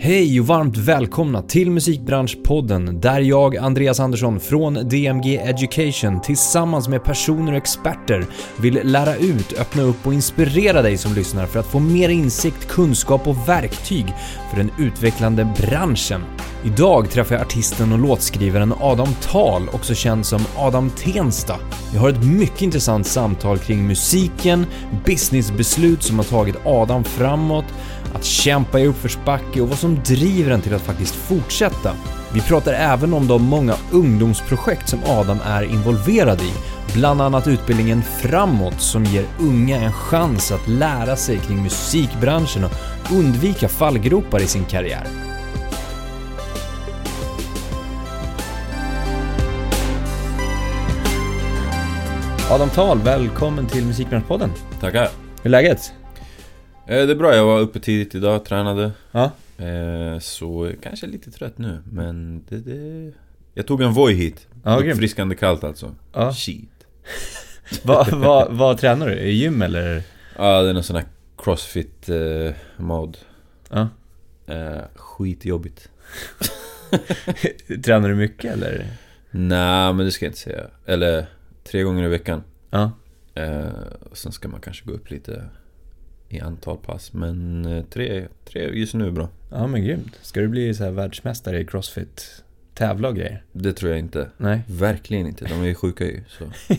Hej och varmt välkomna till Musikbranschpodden där jag, Andreas Andersson från DMG Education tillsammans med personer och experter vill lära ut, öppna upp och inspirera dig som lyssnar för att få mer insikt, kunskap och verktyg för den utvecklande branschen. Idag träffar jag artisten och låtskrivaren Adam Tal, också känd som Adam Tensta. Vi har ett mycket intressant samtal kring musiken, businessbeslut som har tagit Adam framåt, att kämpa i uppförsbacke och vad som driver en till att faktiskt fortsätta. Vi pratar även om de många ungdomsprojekt som Adam är involverad i, bland annat utbildningen Framåt som ger unga en chans att lära sig kring musikbranschen och undvika fallgropar i sin karriär. Adam Tal, välkommen till Musikbranschpodden. Tackar. Hur är läget? Eh, det är bra, jag var uppe tidigt idag, tränade. Ja. Eh, så kanske lite trött nu, men det, det... Jag tog en Voi hit. Ja. Uppfriskande kallt alltså. Ja. Shit. Vad vad- vad tränar du? I gym eller? Ja, det är någon sån här crossfit eh, mod. Ja. Eh, skitjobbigt. Tränar du mycket eller? Nej, men det ska jag inte säga. Eller tre gånger i veckan. Ja. Eh, sen ska man kanske gå upp lite i antal pass. Men eh, tre, tre just nu är bra. Ja men grymt. Ska du bli så här världsmästare i crossfit? Tävla och grejer? Det tror jag inte. Nej. Verkligen inte. De är ju sjuka ju. Så.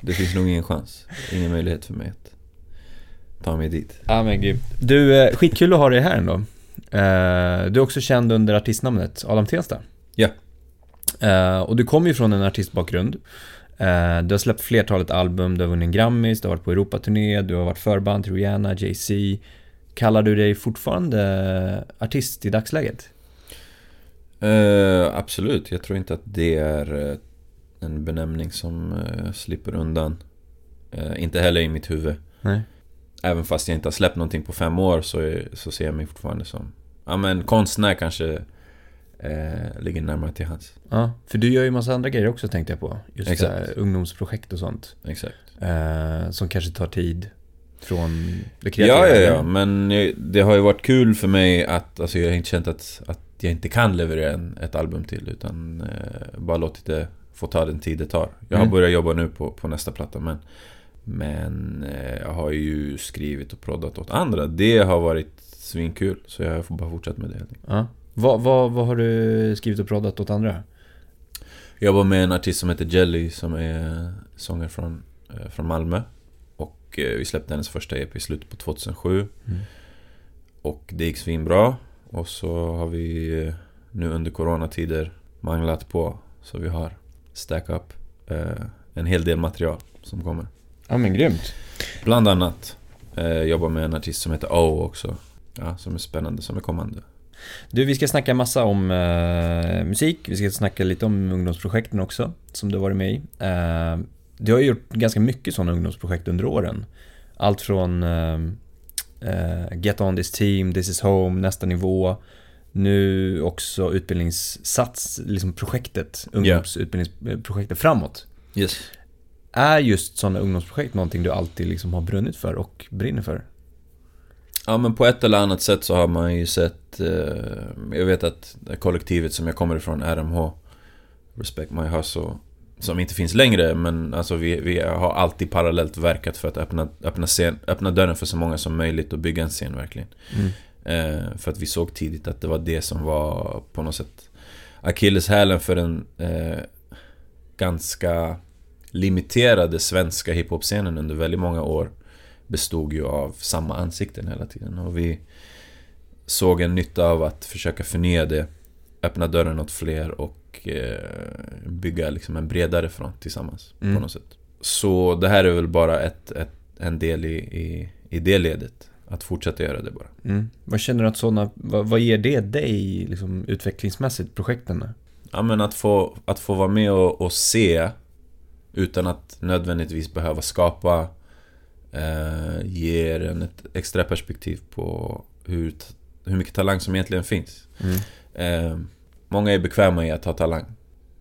Det finns nog ingen chans. Ingen möjlighet för mig att ta mig dit. Ja men grymt. Du, eh, skitkul att ha dig här ändå. Eh, Du är också känd under artistnamnet Adam Tensta. Ja. Och du kommer ju från en artistbakgrund. Eh, Du har släppt flertalet album, du har vunnit en Grammis, du har varit på Europaturné, du har varit förband till Rihanna, Jay-Z. Kallar du dig fortfarande artist i dagsläget? Eh, absolut. Jag tror inte att det är eh, en benämning som eh, slipper undan. Eh, inte heller i mitt huvud. Nej. Även fast jag inte har släppt någonting på fem år så, är, så ser jag mig fortfarande som... Ja men konstnär kanske eh, ligger närmare till hands. Ja, för du gör ju massa andra grejer också tänkte jag på. Just Exakt. här, ungdomsprojekt och sånt. Exakt. Eh, som kanske tar tid från det Ja, kreativa. ja, ja. eller? Men det har ju varit kul för mig att... Alltså jag har inte känt att, att jag inte kan leverera en, ett album till. Utan eh, bara låtit det få ta den tid det tar. Jag har Mm. börjat jobba nu på, på nästa platta men... Men eh, jag har ju skrivit och proddat åt andra. Det har varit svinkul. Så jag får bara fortsätta med det. Ja. Vad, vad, vad har du skrivit och proddat åt andra? Jag jobbar med en artist som heter Jelly som är sångare från, eh, från Malmö. Och eh, vi släppte hennes första EP i slutet på 2007. Mm. Och det gick svinbra. Och så har vi eh, nu under coronatider manglat på. Så vi har stack up en hel del material som kommer. Ja men grymt. Bland annat eh, jobbar med en artist som heter O också. Ja, som är spännande, som är kommande. Du, vi ska snacka massa om eh, musik. Vi ska snacka lite om ungdomsprojekten också, som du har varit med i. Eh, du har ju gjort ganska mycket sådana ungdomsprojekt under åren. Allt från eh, eh, Get On This Team, This Is Home, Nästa Nivå. Nu också utbildningssats, liksom projektet, ungdomsutbildningsprojektet framåt. Yes. Är just sådana ungdomsprojekt någonting du alltid liksom har brunnit för och brinner för? Ja men på ett eller annat sätt så har man ju sett eh, Jag vet att det kollektivet som jag kommer ifrån, RMH Respect My Hustle Som inte finns längre men alltså vi, vi har alltid parallellt verkat för att öppna, öppna, scen, öppna dörren för så många som möjligt och bygga en scen verkligen Mm. eh, För att vi såg tidigt att det var det som var på något sätt Akilleshälen för den eh, ganska limiterade svenska hiphop-scenen under väldigt många år bestod ju av samma ansikten hela tiden. Och vi såg en nytta av att försöka förnya det, öppna dörren åt fler och eh, bygga liksom en bredare front tillsammans Mm. på något sätt. Så det här är väl bara ett, ett, en del i, i, i det ledet. Att fortsätta göra det bara. Mm. Vad känner du att sådana, vad, vad ger det dig liksom, utvecklingsmässigt, projekten? Ja men att få, att få vara med och, och se utan att nödvändigtvis behöva skapa eh, ger en ett extra perspektiv på hur, hur mycket talang som egentligen finns. Mm. Eh, många är bekväma i att ha talang.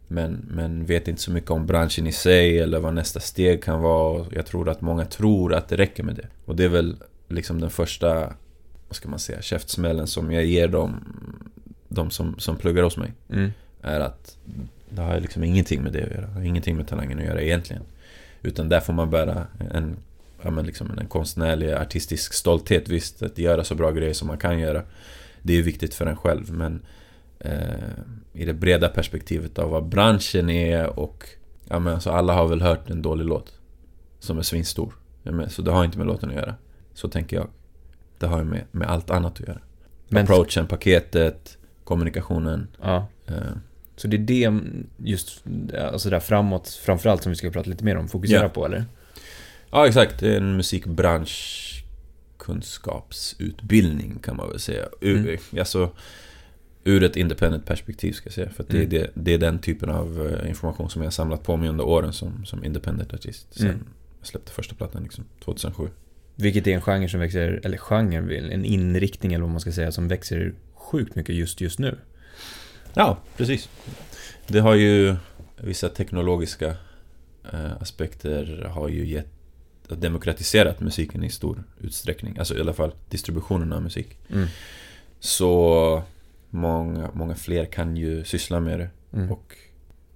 Men, men vet inte så mycket om branschen i sig eller vad nästa steg kan vara. Jag tror att många tror att det räcker med det. Och det är väl liksom den första vad ska man säga, käftsmällen som jag ger dem, de som, som pluggar hos mig. Mm. Är att det har liksom ingenting med det att göra. Ingenting med talangen att göra egentligen. Utan där får man bära en, ja, men liksom en konstnärlig, artistisk stolthet. Visst, att göra så bra grejer som man kan göra. Det är viktigt för en själv. Men eh, i det breda perspektivet av vad branschen är och ja, men alltså alla har väl hört en dålig låt. Som är svinstor. Ja, Så det har inte med låten att göra. Så tänker jag. Det har ju med, med allt annat att göra. Men- Approachen, paketet, kommunikationen. Ja. Eh, Så det är det, just alltså där framåt, framförallt som vi ska prata lite mer om, fokusera Ja. på eller? Ja, exakt. Det är en musikbransch kunskapsutbildning kan man väl säga. Ur, Mm. alltså, ur ett independent perspektiv ska jag säga. För att det, är Mm. det, det är den typen av eh, information som jag har samlat på mig under åren som, som independent artist. Sen Mm. jag släppte första plattan liksom, 2007. Vilket är en genre som växer, eller genre, en inriktning eller vad man ska säga, som växer sjukt mycket just just nu. Ja, precis. Det har ju vissa teknologiska eh, aspekter har ju gett demokratiserat musiken i stor utsträckning. Alltså i alla fall distributionen av musik. Mm. Så många, många fler kan ju syssla med det Mm. och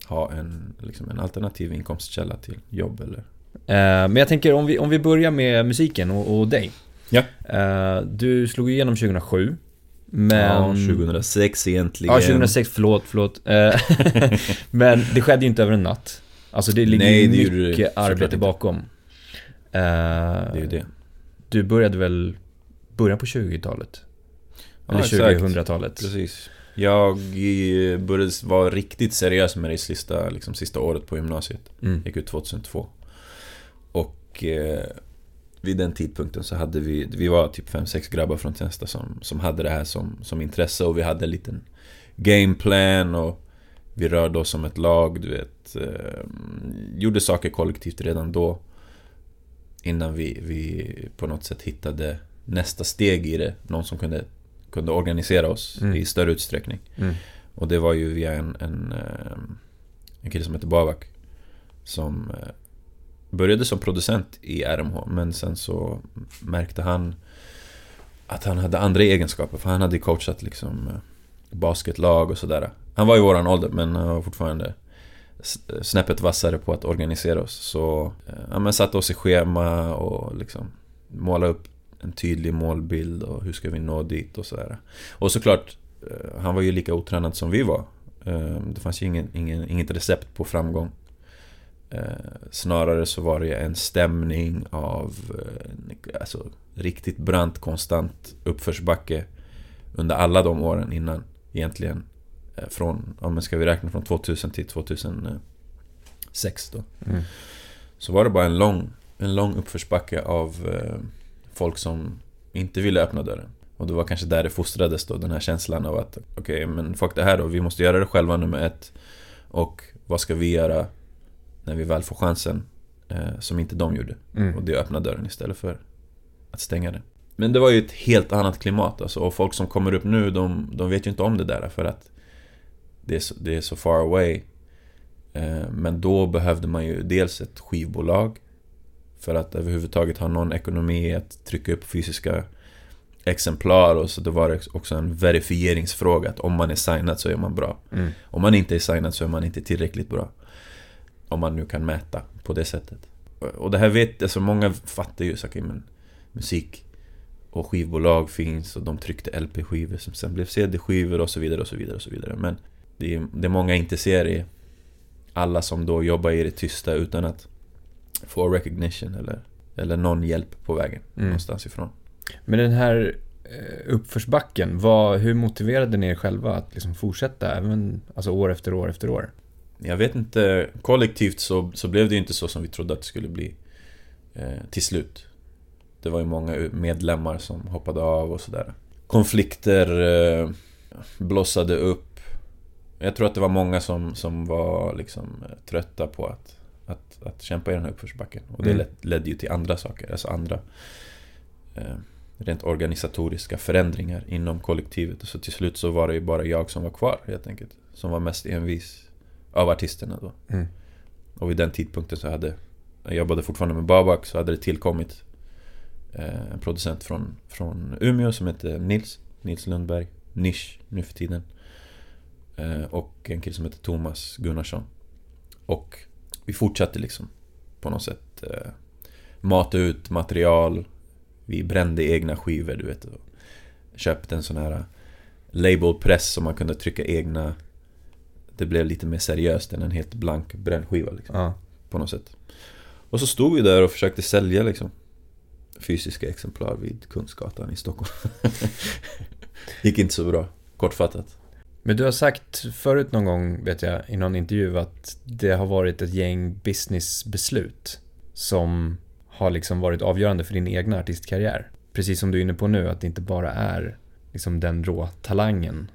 ha en, liksom en alternativ inkomstkälla till jobb eller... Eh, men jag tänker om vi, om vi börjar med musiken och, och dig. Ja. Eh, du slog igenom 2007. Men... Ja, 2006 egentligen. Ja, 2006, förlåt, förlåt. Eh, men det skedde ju inte över en natt. Alltså det ligger Nej, det mycket arbete inte. bakom. Eh, Det är ju det. Du började väl början på 20-talet? Ja, Eller exakt. 2000-talet? Precis. Jag eh, började vara riktigt seriös med det sista, liksom, sista året på gymnasiet. Mm. Gick ut 2002. Och eh, vid den tidpunkten så hade vi, vi var typ 5-6 grabbar från Tensta som, som hade det här som, som intresse och vi hade en liten gameplan och vi rörde oss som ett lag, du vet. Eh, gjorde saker kollektivt redan då. Innan vi, vi på något sätt hittade nästa steg i det. Någon som kunde, kunde organisera oss Mm. i större utsträckning. Mm. Och det var ju via en, en, eh, en kille som heter Babak. Som eh, började som producent i RMH men sen så märkte han att han hade andra egenskaper. För han hade coachat liksom eh, basketlag och sådär. Han var i våran ålder men han var fortfarande snäppet vassare på att organisera oss. Så eh, ja, men satte oss i schema och liksom måla upp en tydlig målbild och hur ska vi nå dit och sådär. Och såklart, eh, han var ju lika otränad som vi var. Eh, det fanns ju ingen, ingen, inget recept på framgång. Snarare så var det en stämning av alltså, riktigt brant, konstant uppförsbacke under alla de åren innan egentligen eh, Från, om man ska vi räkna från 2000 till 2006 då. Mm. Så var det bara en lång, en lång uppförsbacke av eh, folk som inte ville öppna dörren. Och det var kanske där det fostrades då, den här känslan av att okej, men fuck det här då, vi måste göra det själva nummer ett. Och vad ska vi göra när vi väl får chansen eh, som inte de gjorde? Och Mm. det är att öppna dörren istället för att stänga den. Men det var ju ett helt annat klimat alltså, och folk som kommer upp nu, de, de vet ju inte om det där för att det är så, det är så far away. Eh, Men då behövde man ju dels ett skivbolag för att överhuvudtaget ha någon ekonomi att trycka upp fysiska exemplar och så då var det också en verifieringsfråga att om man är signad så är man bra. Mm. Om man inte är signad så är man inte tillräckligt bra. Om man nu kan mäta på det sättet. Och det här vet, alltså många fattar ju okej, men musik och skivbolag finns och de tryckte LP-skivor som sen blev CD-skivor och så vidare och så vidare och så vidare. Men det, är, det många inte ser är alla som då jobbar i det tysta utan att få recognition eller, eller någon hjälp på vägen Mm. någonstans ifrån. Men den här eh, uppförsbacken, vad, hur motiverade ni er själva att liksom fortsätta även alltså år efter år efter år? Jag vet inte, kollektivt så, så blev det ju inte så som vi trodde att det skulle bli eh, till slut. Det var ju många medlemmar som hoppade av och sådär. Konflikter eh, blossade upp. Jag tror att det var många som, som var liksom eh, trötta på att, att, att kämpa i den här uppförsbacken. Och det Mm. led, ledde ju till andra saker, alltså andra eh, rent organisatoriska förändringar inom kollektivet. Så till slut så var det ju bara jag som var kvar helt enkelt. Som var mest envis av artisterna då. Mm. Och vid den tidpunkten så hade jag jobbade fortfarande med Babak så hade det tillkommit eh, En producent från, från Umeå som heter Nils Nils Lundberg Nisch nu för tiden Och en kille som heter Thomas Gunnarsson. Och vi fortsatte liksom på något sätt eh, Mata ut material. Vi brände egna skivor du vet och Köpte en sån här labelpress som man kunde trycka egna. Det blev lite mer seriöst än en helt blank brännskiva liksom, Ja. På något sätt. Och så stod vi där och försökte sälja liksom Fysiska exemplar vid Kungsgatan i Stockholm. Gick inte så bra, kortfattat Men du har sagt förut någon gång, vet jag, i någon intervju att det har varit ett gäng businessbeslut som har liksom varit avgörande för din egna artistkarriär. Precis som du är inne på nu, att det inte bara är liksom den rå talangen.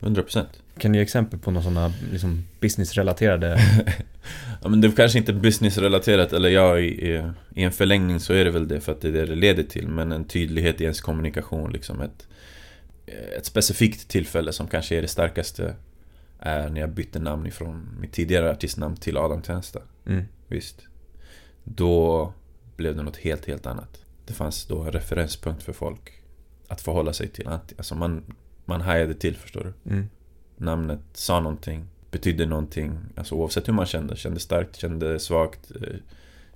100% Kan du ge exempel på några sådana liksom businessrelaterade... Ja men det är kanske inte businessrelaterat, eller ja, i, i- i en förlängning så är det väl det för att det är det det leder till. Men en tydlighet i ens kommunikation, liksom ett, ett specifikt tillfälle som kanske är det starkaste är när jag bytte namn ifrån mitt tidigare artistnamn till Adam Tensta. Mm. Visst. Då blev det något helt, helt annat. Det fanns då en referenspunkt för folk att förhålla sig till. Alltså man, man hajade till, förstår du? Mm. namnet sa någonting, betydde någonting. Alltså oavsett hur man kände. Kände starkt, kände svagt. eh,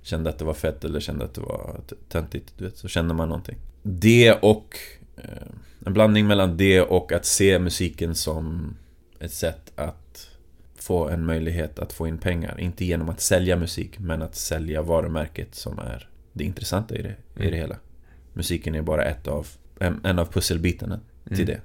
Kände att det var fett eller kände att det var töntigt. Du vet, så kände man någonting. Det och... Eh, en blandning mellan det och att se musiken som ett sätt att få en möjlighet att få in pengar. Inte genom att sälja musik, men att sälja varumärket som är det intressanta i det, i Mm. det hela. Musiken är bara ett av, en, en av pusselbitarna till Mm. det.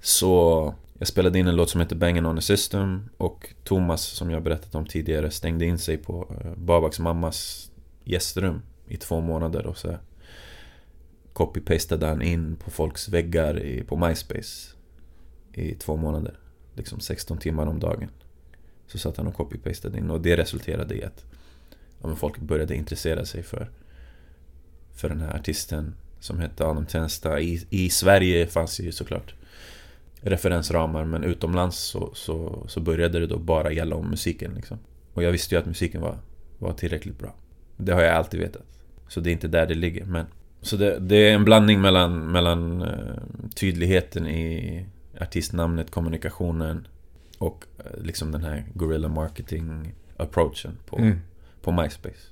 Så jag spelade in en låt som heter Bangin' on the system och Thomas, som jag berättat om tidigare, stängde in sig på eh, Babaks mammas gästrum i två månader och så copy-pastade han in på folks väggar i, på MySpace i två månader. Liksom 16 timmar om dagen. Så satt han och copy-pastade in och det resulterade i att ja, folk började intressera sig för, för den här artisten som hette Adam Tensta. I, I Sverige fanns ju såklart referensramar men utomlands så, så, så började det då bara gälla om musiken liksom. Och jag visste ju att musiken var, var tillräckligt bra. Det har jag alltid vetat. Så det är inte där det ligger men så det, det är en blandning mellan, mellan eh, tydligheten i artistnamnet, kommunikationen och eh, liksom den här guerrilla marketing approachen på, Mm. på MySpace.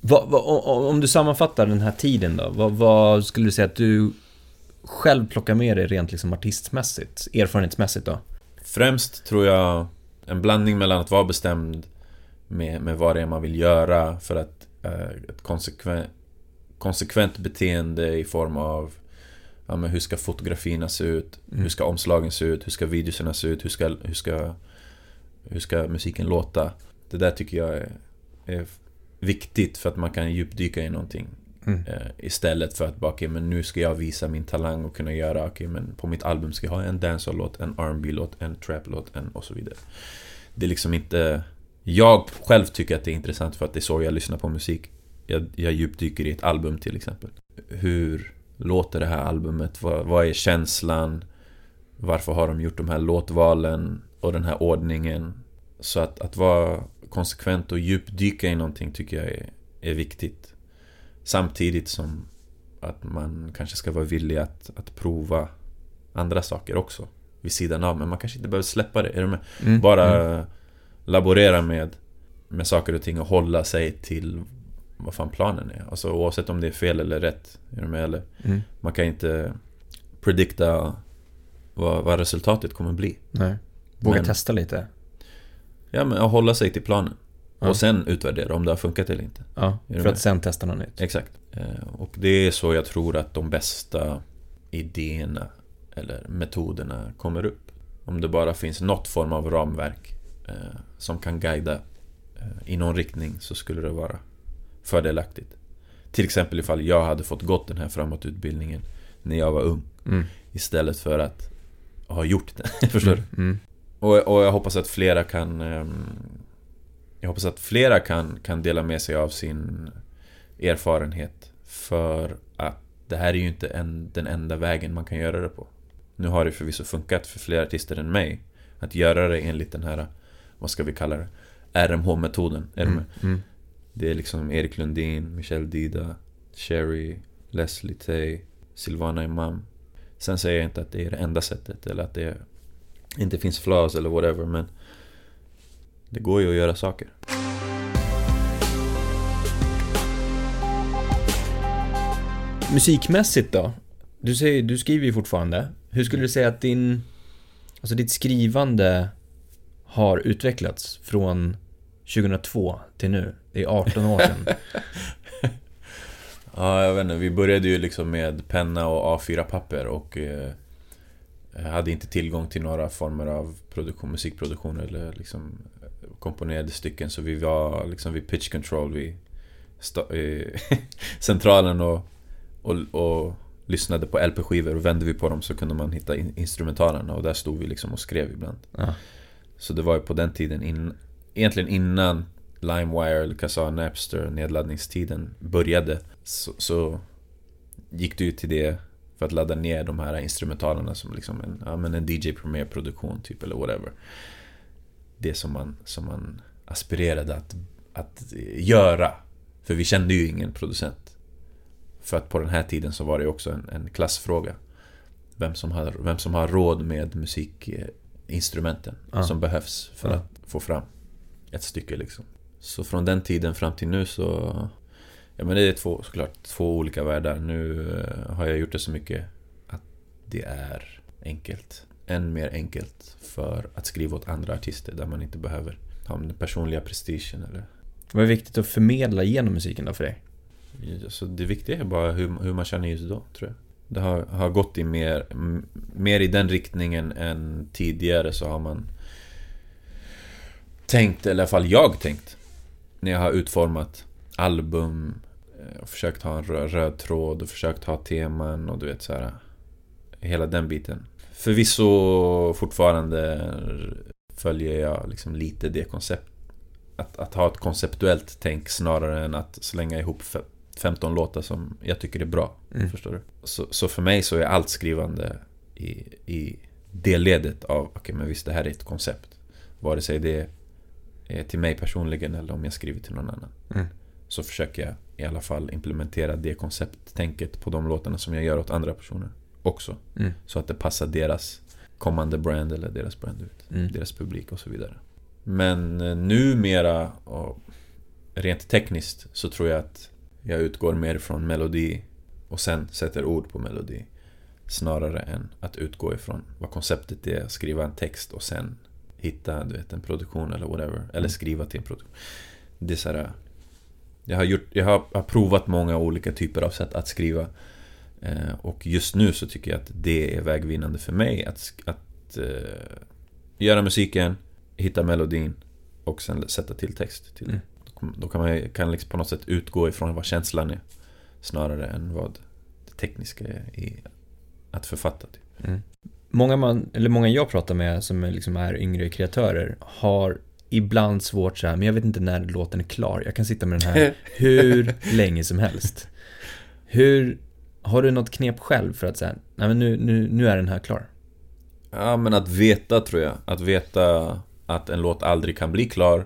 Vad, vad, om du sammanfattar den här tiden då, vad, vad skulle du säga att du själv plockar med dig rent liksom artistmässigt, erfarenhetsmässigt då? Främst tror jag en blandning mellan att vara bestämd med, med vad det är man vill göra för att eh, ett konsekvent, konsekvent beteende i form av ja, men hur ska fotografierna se ut? Mm. Hur ska omslagen se ut? Hur ska videorna se ut? Hur ska, hur ska, hur ska musiken låta? Det där tycker jag är, är viktigt för att man kan djupdyka i någonting Mm. Eh, istället för att bara, okej men nu ska jag visa min talang och kunna göra, okej men på mitt album ska jag ha en dancehall-låt, en rb låt en trap-låt, en och så vidare. Det är liksom inte... Jag själv tycker att det är intressant för att det är så jag lyssnar på musik. Jag, jag djupdyker i ett album till exempel. Hur låter det här albumet? Vad, vad är känslan? Varför har de gjort de här låtvalen och den här ordningen? Så att, att vara konsekvent och djupdyka i någonting tycker jag är, är viktigt. Samtidigt som att man kanske ska vara villig att, att prova andra saker också. Vid sidan av, men man kanske inte behöver släppa det. Är du med? Mm. Bara Mm. laborera med, med saker och ting och hålla sig till vad fan planen är. Alltså oavsett om det är fel eller rätt. Är du med? Eller, Mm. man kan inte predikta vad, vad resultatet kommer bli. Nej. Våga Men- testa lite. Ja, men att hålla sig till planen. Ja. Och sen utvärdera om det har funkat eller inte. Ja, för att med? sen testa något nytt. Exakt. Eh, Och det är så jag tror att de bästa idéerna eller metoderna kommer upp. Om det bara finns något form av ramverk eh, som kan guida eh, i någon riktning så skulle det vara fördelaktigt. Till exempel ifall jag hade fått gått den här framåtutbildningen när jag var ung Mm. istället för att ha gjort det. Förstår du? Mm. Och, och jag hoppas att flera kan ehm, Jag hoppas att flera kan, kan dela med sig av sin erfarenhet För att det här är ju inte en, den enda vägen man kan göra det på Nu har det förvisso funkat för fler artister än mig Att göra det enligt den här Vad ska vi kalla det? RMH-metoden, är du Mm. Det är liksom Erik Lundin, Michel Dida Sherry, Leslie Tay, Silvana Imam. Sen säger jag inte att det är det enda sättet eller att det inte finns flaws eller whatever men det går ju att göra saker. Musikmässigt då? Du, säger, du skriver ju fortfarande. Hur skulle du säga att din... Alltså ditt skrivande har utvecklats från 2002 till nu? Det är 18 år sedan. ja, jag vet inte. Vi började ju liksom med penna och A4-papper och eh, hade inte tillgång till några former av produktion, musikproduktion eller liksom komponerade stycken. Så vi var liksom vid pitch control vid centralen och, och, och lyssnade på LP-skivor och vände vi på dem så kunde man hitta instrumentalerna och där stod vi liksom och skrev ibland. Ja. Så det var ju på den tiden, in, egentligen innan LimeWire Kazaa Napster nedladdningstiden började så, så, gick du ju till det för att ladda ner de här instrumentalerna som liksom en, ja, men en DJ Premiere produktion typ eller whatever. Det som man, som man aspirerade att, att göra. För vi kände ju ingen producent. För att på den här tiden så var det också en, en klassfråga. Vem som, har, vem som har råd med musikinstrumenten ja. som behövs för ja. att få fram ett stycke liksom. Så från den tiden fram till nu så... Ja men det är två, såklart två olika världar. Nu eh, har jag gjort det så mycket att det är enkelt. Än mer enkelt för att skriva åt andra artister där man inte behöver ha den personliga prestigen eller... Vad är viktigt att förmedla genom musiken då för dig? Så det viktiga är bara hur, hur man känner just då, tror jag. Det har, har gått i mer, mer i den riktningen än tidigare så har man tänkt, eller i alla fall jag tänkt när jag har utformat album eh, och försökt ha en röd tråd och försökt ha teman och du vet så här. Hela den biten. Förvisso fortfarande följer jag liksom lite det koncept att, att ha ett konceptuellt tänk snarare än att slänga ihop 15 låtar som jag tycker är bra. Mm. Förstår du? Så, så, för mig så är allt skrivande i, i det ledet av, okej okay, men visst det här är ett koncept. Vare sig det är till mig personligen eller om jag skriver till någon annan. Mm. Så försöker jag i alla fall implementera det koncepttänket på de låtarna som jag gör åt andra personer också. Mm. Så att det passar deras kommande brand eller deras brand ut. Mm. Deras publik och så vidare. Men eh, numera, och rent tekniskt, så tror jag att jag utgår mer från melodi och sen sätter ord på melodi. Snarare än att utgå ifrån vad konceptet är, skriva en text och sen hitta du vet, en produktion eller whatever. Eller mm. skriva till en produktion. Det är så här, jag har, gjort, jag har, har provat många olika typer av sätt att skriva. Eh, och just nu så tycker jag att det är vägvinnande för mig att, att eh, göra musiken, hitta melodin och sen sätta till text till mm. Då kan man kan liksom på något sätt utgå ifrån vad känslan är Snarare än vad det tekniska är i att författa typ. Mm. Många, man, eller många jag pratar med som liksom är yngre kreatörer har ibland svårt så här, men jag vet inte när låten är klar. Jag kan sitta med den här hur länge som helst. Hur, har du något knep själv för att säga, nej men nu, nu, nu är den här klar? Ja men att veta tror jag. Att veta att en låt aldrig kan bli klar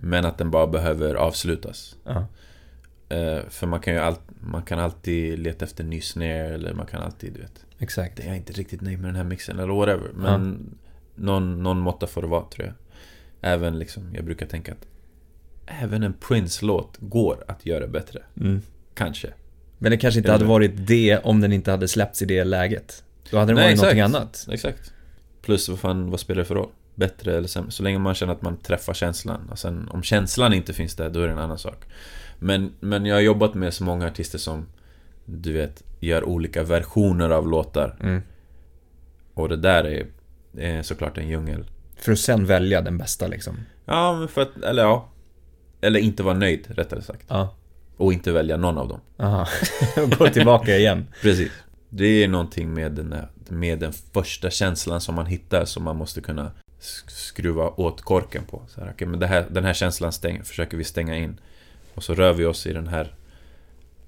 men att den bara behöver avslutas. Uh, för man kan ju all, man kan alltid leta efter ny snare eller man kan alltid, du vet. Exakt. Jag är inte riktigt nöjd med den här mixen eller whatever. Men ja. någon, någon måtta får det vara tror jag. Även liksom, jag brukar tänka att även en Prince-låt går att göra bättre. Mm. Kanske. Men det kanske inte eller hade varit det om den inte hade släppts i det läget. Då hade det Nej, varit exakt. någonting annat. Exakt. Plus, vad fan, vad spelar det för roll? bättre eller sämre. Så länge man känner att man träffar känslan. Och sen om känslan inte finns där, då är det en annan sak. Men, men jag har jobbat med så många artister som, du vet, gör olika versioner av låtar. Mm. Och det där är, är såklart en djungel. För att sen välja den bästa liksom? Ja, men för att, eller ja. Eller inte vara nöjd, rättare sagt. Ja. Och inte välja någon av dem. Aha, och gå tillbaka igen. Precis. Det är någonting med den, där, med den första känslan som man hittar som man måste kunna skruva åt korken på. Så här, okay, men här, den här känslan stäng, försöker vi stänga in. Och så rör vi oss i den här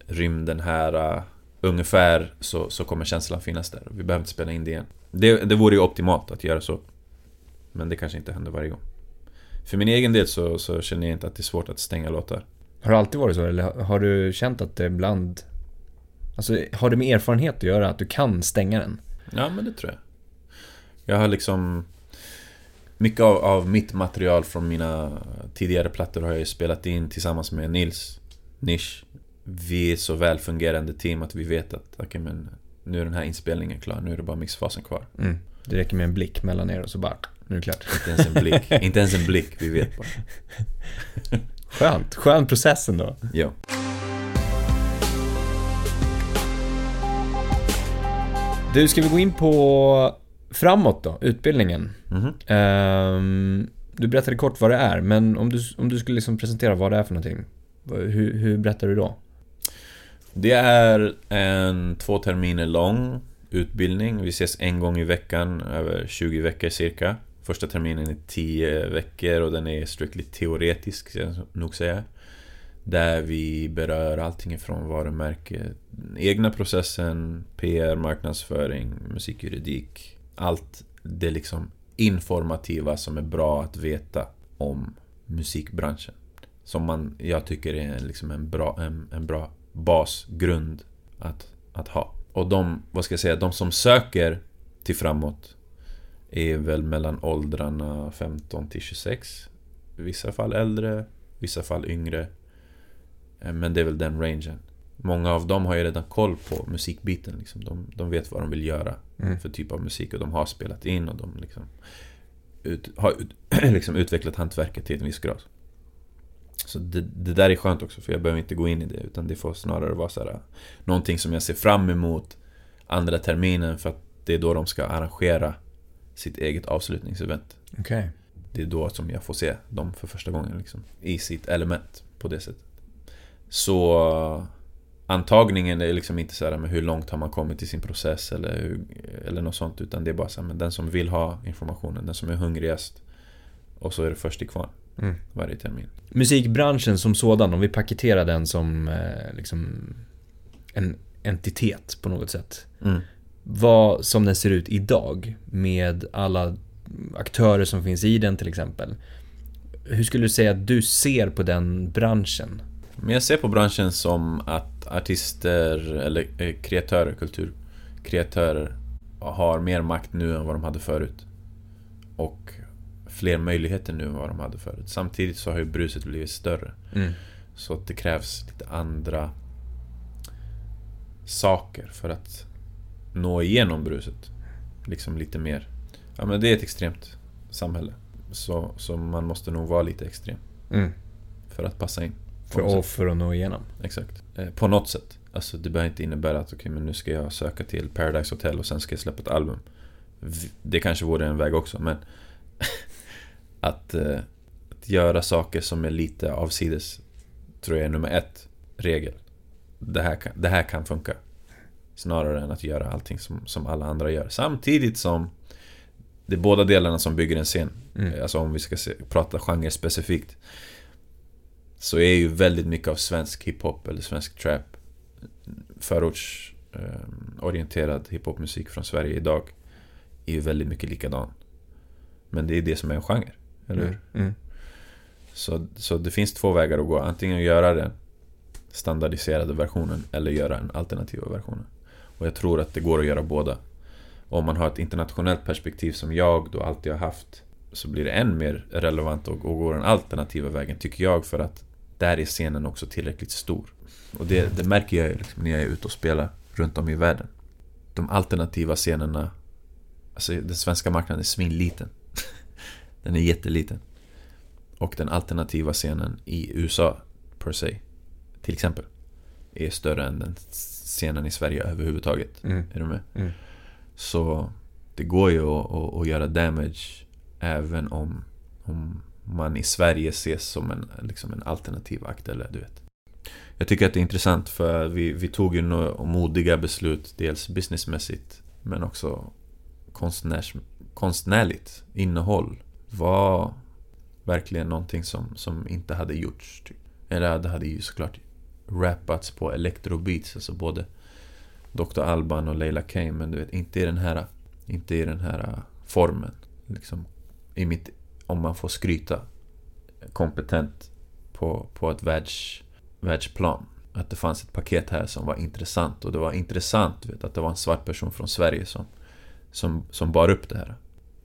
rymden här. Uh, ungefär så, så kommer känslan finnas där. Vi behöver inte spela in det igen. Det, det vore ju optimalt att göra så. Men det kanske inte händer varje gång. För min egen del så, så känner jag inte att det är svårt att stänga låtar. Har det alltid varit så eller har du känt att det ibland... Alltså har det med erfarenhet att göra att du kan stänga den? Ja, men det tror jag. Jag har liksom... Mycket av, av mitt material från mina tidigare plattor har jag ju spelat in tillsammans med Nils Nisch. Vi är så väl fungerande team att vi vet att okay, men nu är den här inspelningen klar, nu är det bara mixfasen kvar. Mm. Det räcker med en blick mellan er och så bara, nu är det klart. Inte ens en blick, inte ens en blick, vi vet bara. Skönt, skön process ändå. Ja. Du, ska vi gå in på framåt då, utbildningen? Mhm. Ehm, du berättade kort vad det är, men om du, om du skulle liksom presentera vad det är för någonting, hur, hur berättar du då? Det är en två terminer lång utbildning. Vi ses en gång i veckan, över 20 veckor cirka. Första terminen är 10 veckor och den är strictly teoretisk, ska jag nog säga. Där vi berör allting ifrån varumärke, egna processen, PR, marknadsföring, musikjuridik. Allt det liksom informativa som är bra att veta om musikbranschen. Som man, jag tycker är liksom en bra, en, en bra basgrund att, att ha. Och de, vad ska jag säga, de som söker till framåt är väl mellan åldrarna 15 till 26. I vissa fall äldre, vissa fall yngre. Eh, Men det är väl den rangen. Många av dem har ju redan koll på musikbiten. Liksom. De, de vet vad de vill göra Mm. för typ av musik och de har spelat in och de liksom ut, har ut, liksom utvecklat hantverket till en viss grad. Så det, det där är skönt också för jag behöver inte gå in i det utan det får snarare vara så här, Någonting som jag ser fram emot andra terminen för att det är då de ska arrangera sitt eget avslutningsevent. Okej. Det är då som jag får se dem för första gången liksom, i sitt element på det sättet. Så antagningen är liksom inte så här med hur långt har man kommit i sin process eller, hur, eller något sånt utan det är bara så här, men den som vill ha informationen, den som är hungrigast och så är det först till kvarn Mm. varje termin. Musikbranschen som sådan, om vi paketerar den som eh, liksom en entitet på något sätt. Mm. Vad som den ser ut idag med alla aktörer som finns i den till exempel. Hur skulle du säga att du ser på den branschen? Men jag ser på branschen som att artister eller eh, kreatörer, kulturkreatörer har mer makt nu än vad de hade förut. Och fler möjligheter nu än vad de hade förut. Samtidigt så har ju bruset blivit större. Mm. Så att det krävs lite andra saker för att nå igenom bruset. Liksom lite mer. Ja men det är ett extremt samhälle. Så, så man måste nog vara lite extrem Mm. för att passa in. För, och för att nå igenom. Exakt. Eh, på något sätt. Alltså det behöver inte innebära att okej men nu ska jag söka till Paradise Hotel och sen ska jag släppa ett album. Det kanske vore en väg också men att, eh, att göra saker som är lite avsides tror jag är nummer ett regel. Det här kan, det här kan funka. Snarare än att göra allting som, som alla andra gör. Samtidigt som det är båda delarna som bygger en scen. Mm. Alltså om vi ska se, prata genre specifikt. Så är ju väldigt mycket av svensk hiphop eller svensk trap förortsorienterad hiphopmusik från Sverige idag är ju väldigt mycket likadan. Men det är det som är en genre, eller hur? Mm. Mm. Så, så det finns två vägar att gå. Antingen göra den standardiserade versionen eller göra den alternativa versionen. Och jag tror att det går att göra båda. Och om man har ett internationellt perspektiv som jag då alltid har haft så blir det än mer relevant att gå den alternativa vägen tycker jag för att där är scenen också tillräckligt stor. Och det, det märker jag liksom när jag är ute och spelar runt om i världen. De alternativa scenerna Alltså den svenska marknaden är svinliten. Den är jätteliten. Och den alternativa scenen i USA, per se, till exempel, är större än den scenen i Sverige överhuvudtaget. Mm. Är du med? Mm. Så det går ju att, att, att göra damage även om, om man i Sverige ses som en, liksom en alternativ akt eller du vet. Jag tycker att det är intressant för vi, vi tog ju några modiga beslut, dels businessmässigt men också konstnärs, konstnärligt innehåll var verkligen någonting som, som inte hade gjorts. Typ. Eller det hade ju såklart rappats på electrobeats, alltså både Dr. Alban och Leila Kane, men du vet, inte i den här, inte i den här formen. Liksom, i mitt, om man får skryta kompetent på, på ett världs, världsplan. Att det fanns ett paket här som var intressant och det var intressant vet, att det var en svart person från Sverige som, som, som bar upp det här.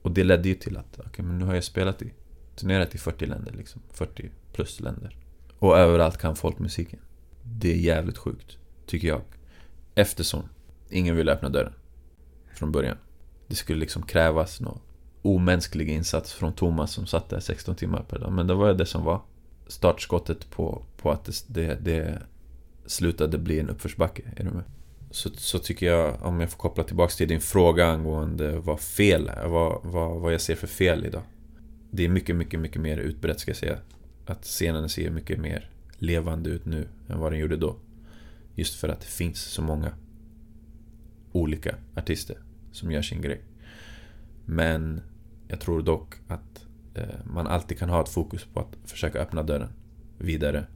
Och det ledde ju till att, okej okay, men nu har jag spelat i, turnerat i 40 länder liksom, 40 plus länder. Och överallt kan folk musiken. Det är jävligt sjukt, tycker jag. Eftersom ingen vill öppna dörren. Från början. Det skulle liksom krävas någon omänsklig insats från Thomas som satt där 16 timmar per dag. Men det var det som var startskottet på, på att det, det, det slutade bli en uppförsbacke. Är du med? Så, så tycker jag, om jag får koppla tillbaka till din fråga angående vad fel är, vad, vad, vad jag ser för fel idag. Det är mycket, mycket, mycket mer utbrett ska jag säga. Att scenen ser mycket mer levande ut nu än vad den gjorde då. Just för att det finns så många olika artister som gör sin grej. Men jag tror dock att eh, man alltid kan ha ett fokus på att försöka öppna dörren vidare.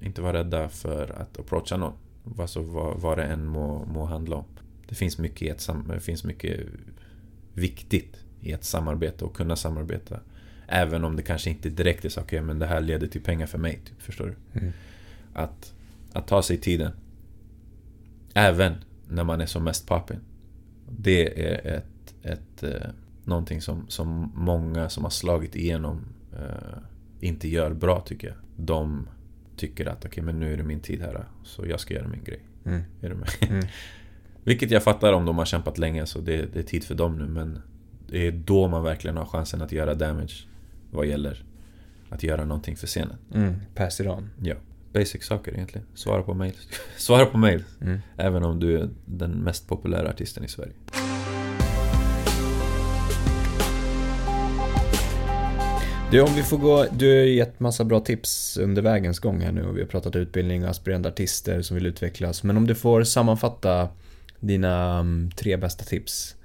Inte vara rädda för att approacha någon. Alltså vad, vad det än må, må handla om. Det finns mycket, i ett, det finns mycket viktigt i ett samarbete och kunna samarbeta. Även om det kanske inte direkt är så, okay, men det här leder till pengar för mig. Typ, förstår du? Mm. Att, att ta sig tiden. Även när man är som mest poppin. Det är ett, ett, eh, någonting som, som många som har slagit igenom eh, inte gör bra tycker jag. De tycker att okej okay, men nu är det min tid här så jag ska göra min grej. Mm. Är du med? Mm. Vilket jag fattar om de har kämpat länge så det, det, är tid för dem nu men det är då man verkligen har chansen att göra damage vad gäller att göra någonting för scenen. Mm. Pass it on. Ja. Basic saker egentligen. Svara på mail. Svara på mail. Mm. Även om du är den mest populära artisten i Sverige. Du, om vi får gå, du har gett massa bra tips under vägens gång här nu och vi har pratat utbildning och aspirerande artister som vill utvecklas. Men om du får sammanfatta dina mm, tre bästa tips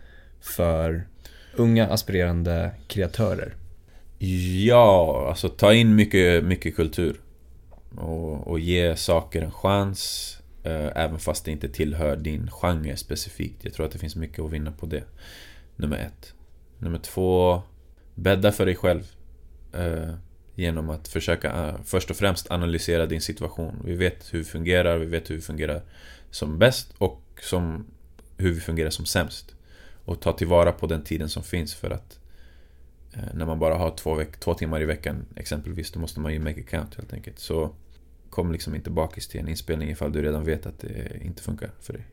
för unga aspirerande kreatörer? Ja, alltså ta in mycket, mycket kultur. Och, och ge saker en chans. Eh, även fast det inte tillhör din genre specifikt. Jag tror att det finns mycket att vinna på det. Nummer ett. Nummer två. Bädda för dig själv. Eh, genom att försöka eh, först och främst analysera din situation. Vi vet hur vi fungerar, vi vet hur vi fungerar som bäst och som, hur vi fungerar som sämst. Och ta tillvara på den tiden som finns för att eh, när man bara har två, två, timmar i veckan exempelvis, då måste man ju make a count helt enkelt. Så kom liksom inte bakis till en inspelning ifall du redan vet att det inte funkar för dig.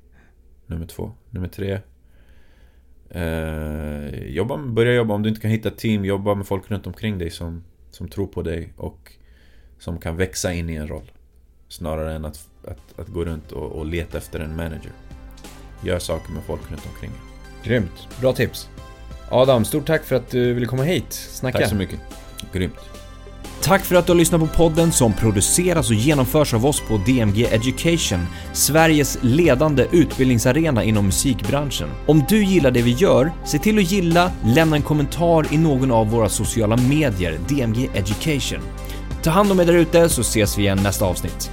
Nummer två. Nummer tre. Eh, jobba, börja jobba, om du inte kan hitta team, jobba med folk runt omkring dig som, som tror på dig och som kan växa in i en roll. Snarare än att, att, att gå runt och, och leta efter en manager. Gör saker med folk runt omkring Grymt, bra tips. Adam, stort tack för att du ville komma hit. Snacka. Tack så mycket. Grymt. Tack för att du har lyssnat på podden som produceras och genomförs av oss på DMG Education, Sveriges ledande utbildningsarena inom musikbranschen. Om du gillar det vi gör, se till att gilla, lämna en kommentar i någon av våra sociala medier, DMG Education. Ta hand om er därute så ses vi igen nästa avsnitt.